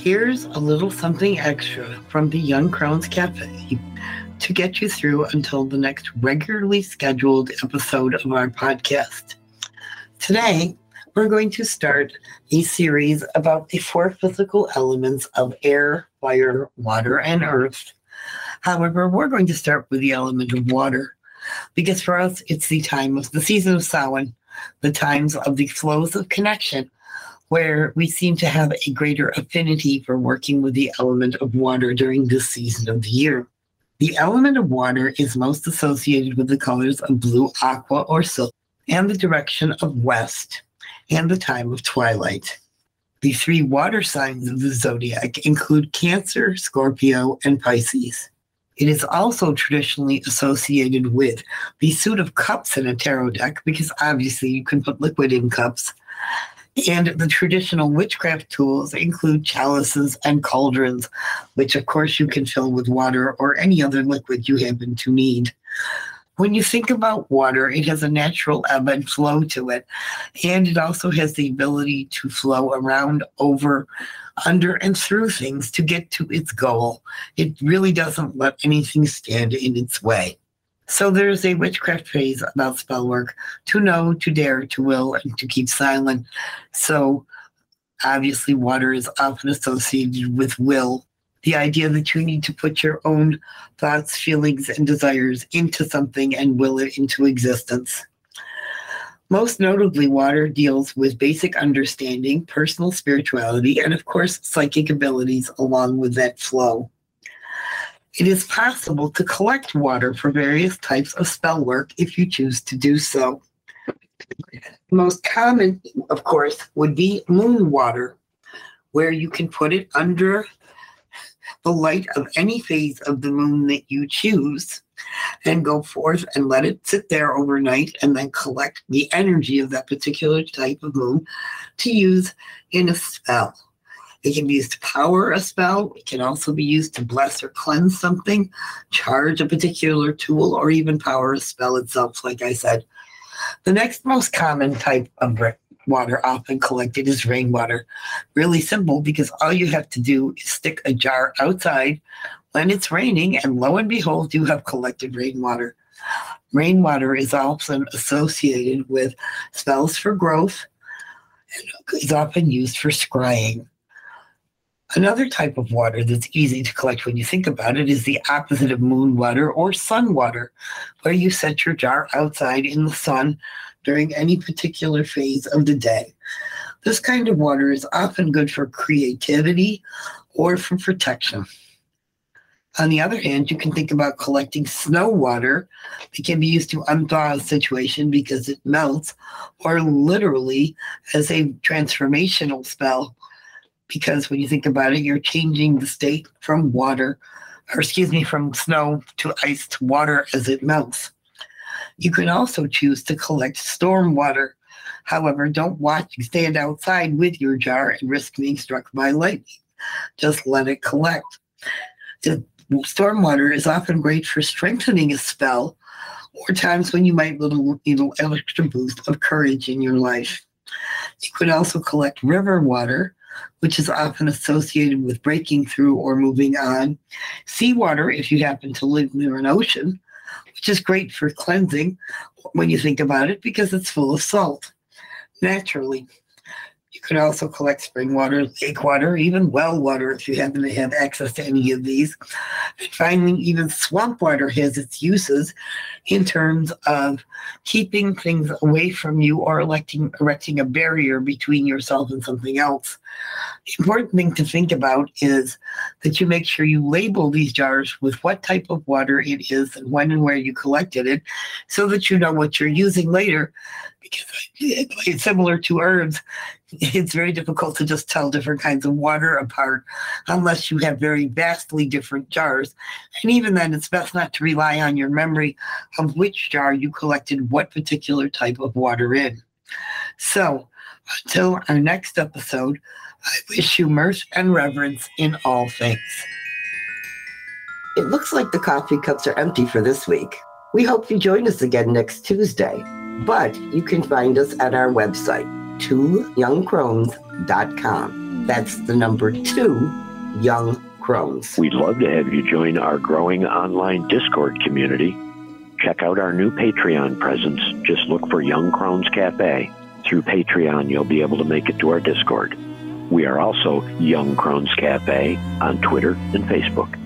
Here's a little something extra from the Young Crones Cafe to get you through until the next regularly scheduled episode of our podcast. Today, we're going to start a series about the four physical elements of air, fire, water, and earth. However, we're going to start with the element of water because for us, it's the time of the season of Samhain, the times of the flows of connection where we seem to have a greater affinity for working with the element of water during this season of the year. The element of water is most associated with the colors of blue, aqua, or silk, and the direction of west, and the time of twilight. The three water signs of the zodiac include Cancer, Scorpio, and Pisces. It is also traditionally associated with the suit of cups in a tarot deck because obviously you can put liquid in cups and the traditional witchcraft tools include chalices and cauldrons, which of course you can fill with water or any other liquid you happen to need. When you think about water, it has a natural ebb and flow to it, and it also has the ability to flow around, over, under, and through things to get to its goal. It really doesn't let anything stand in its way. So there's a witchcraft phrase about spell work to know, to dare, to will, and to keep silent. So obviously, water is often associated with will. The idea that you need to put your own thoughts, feelings, and desires into something and will it into existence. Most notably, water deals with basic understanding, personal spirituality, and of course, psychic abilities along with that flow. It is possible to collect water for various types of spell work if you choose to do so. Most common, of course, would be moon water, where you can put it under the light of any phase of the moon that you choose and go forth and let it sit there overnight and then collect the energy of that particular type of moon to use in a spell. It can be used to power a spell. It can also be used to bless or cleanse something, charge a particular tool, or even power a spell itself, like I said. The next most common type of water often collected is rainwater. Really simple because all you have to do is stick a jar outside when it's raining, and lo and behold, you have collected rainwater. Rainwater is often associated with spells for growth and is often used for scrying. Another type of water that's easy to collect when you think about it is the opposite of moon water or sun water, where you set your jar outside in the sun during any particular phase of the day. This kind of water is often good for creativity or for protection. On the other hand, you can think about collecting snow water. that can be used to unthaw a situation because it melts, or literally as a transformational spell because when you think about it, you're changing the state from water, or excuse me, from snow to ice to water as it melts. You can also choose to collect storm water. However, don't watch stand outside with your jar and risk being struck by lightning. Just let it collect. The storm water is often great for strengthening a spell or times when you might need an extra boost of courage in your life. You could also collect river water, which is often associated with breaking through or moving on. Seawater, if you happen to live near an ocean, which is great for cleansing when you think about it because it's full of salt naturally. You could also collect spring water, lake water, even well water if you happen to have access to any of these. And finally, even swamp water has its uses in terms of keeping things away from you or electing, erecting a barrier between yourself and something else. The important thing to think about is that you make sure you label these jars with what type of water it is and when and where you collected it so that you know what you're using later because it's similar to herbs it's very difficult to just tell different kinds of water apart unless you have very vastly different jars. And even then, it's best not to rely on your memory of which jar you collected what particular type of water in. So, until our next episode, I wish you mirth and reverence in all things. It looks like the coffee cups are empty for this week. We hope you join us again next Tuesday, but you can find us at our website, twoyoungcrones.com. That's the number two, Young Crones. We'd love to have you join our growing online Discord community. Check out our new Patreon presence. Just look for Young Crones Cafe. Through Patreon, you'll be able to make it to our Discord. We are also Young Crones Cafe on Twitter and Facebook.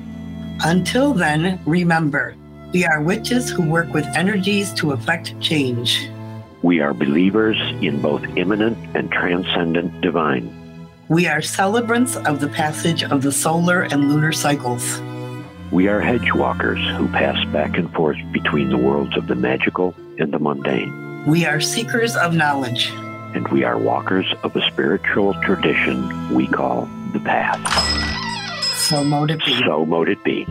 Until then, remember, we are witches who work with energies to effect change. We are believers in both immanent and transcendent divine. We are celebrants of the passage of the solar and lunar cycles. We are hedge walkers who pass back and forth between the worlds of the magical and the mundane. We are seekers of knowledge. And we are walkers of a spiritual tradition we call the path. So mote it be. So mote it be.